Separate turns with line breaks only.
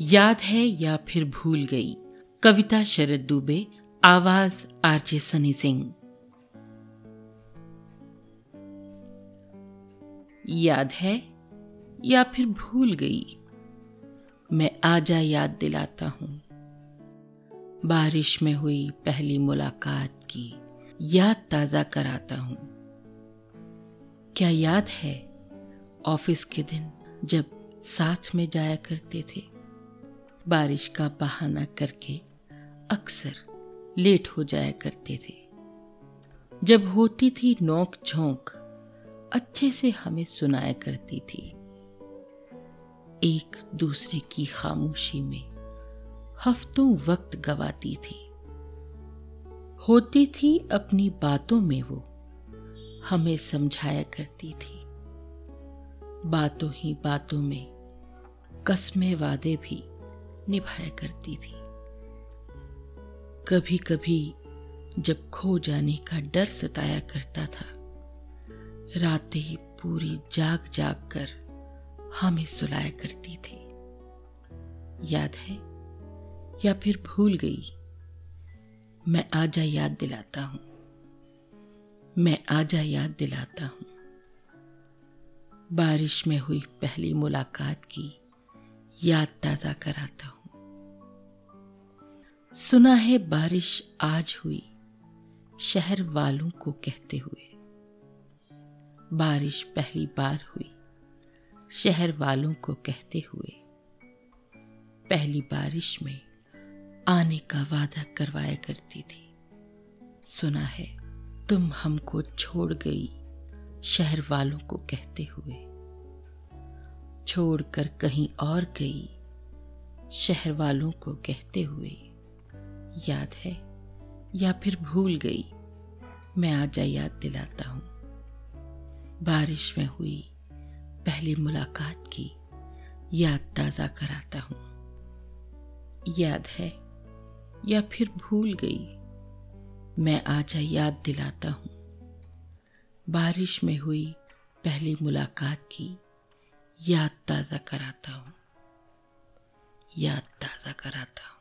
याद है या फिर भूल गई? कविता शरद दुबे, आवाज़ आरजे सनी सिंह। याद है या फिर भूल गई? मैं आजा याद दिलाता हूँ। बारिश में हुई पहली मुलाकात की याद ताज़ा कराता हूँ। क्या याद है? ऑफ़िस के दिन जब साथ में जाया करते थे। बारिश का बहाना करके अक्सर लेट हो जाया करते थे। जब होती थी नोक झोंक, अच्छे से हमें सुनाया करती थी। एक दूसरे की खामोशी में हफ्तों वक्त गवाती थी। होती थी अपनी बातों में वो हमें समझाया करती थी। बातों ही बातों में कस्मे वादे भी निभाया करती थी। कभी कभी जब खो जाने का डर सताया करता था, रातें पूरी जाग जाग कर हमें सुलाया करती थी। याद है? या फिर भूल गई? मैं आजा याद दिलाता हूँ। मैं आजा याद दिलाता हूँ। बारिश में हुई पहली मुलाकात की याद ताज़ा कराता हूँ। सुना है बारिश आज हुई, शहर वालों को कहते हुए। बारिश पहली बार हुई, शहर वालों को कहते हुए। पहली बारिश में आने का वादा करवाया करती थी। सुना है, तुम हमको छोड़ गई, शहर वालों को कहते हुए। छोड़कर कहीं और गई, शहर वालों को कहते हुए। याद है या फिर भूल गई, मैं आजा याद दिलाता हूँ। बारिश में हुई पहली मुलाकात की याद ताज़ा कराता हूँ। याद है या फिर भूल गई, मैं आजा याद दिलाता हूँ। बारिश में हुई पहली मुलाकात की याद ताज़ा कराता हूँ। याद ताज़ा कराता हूँ।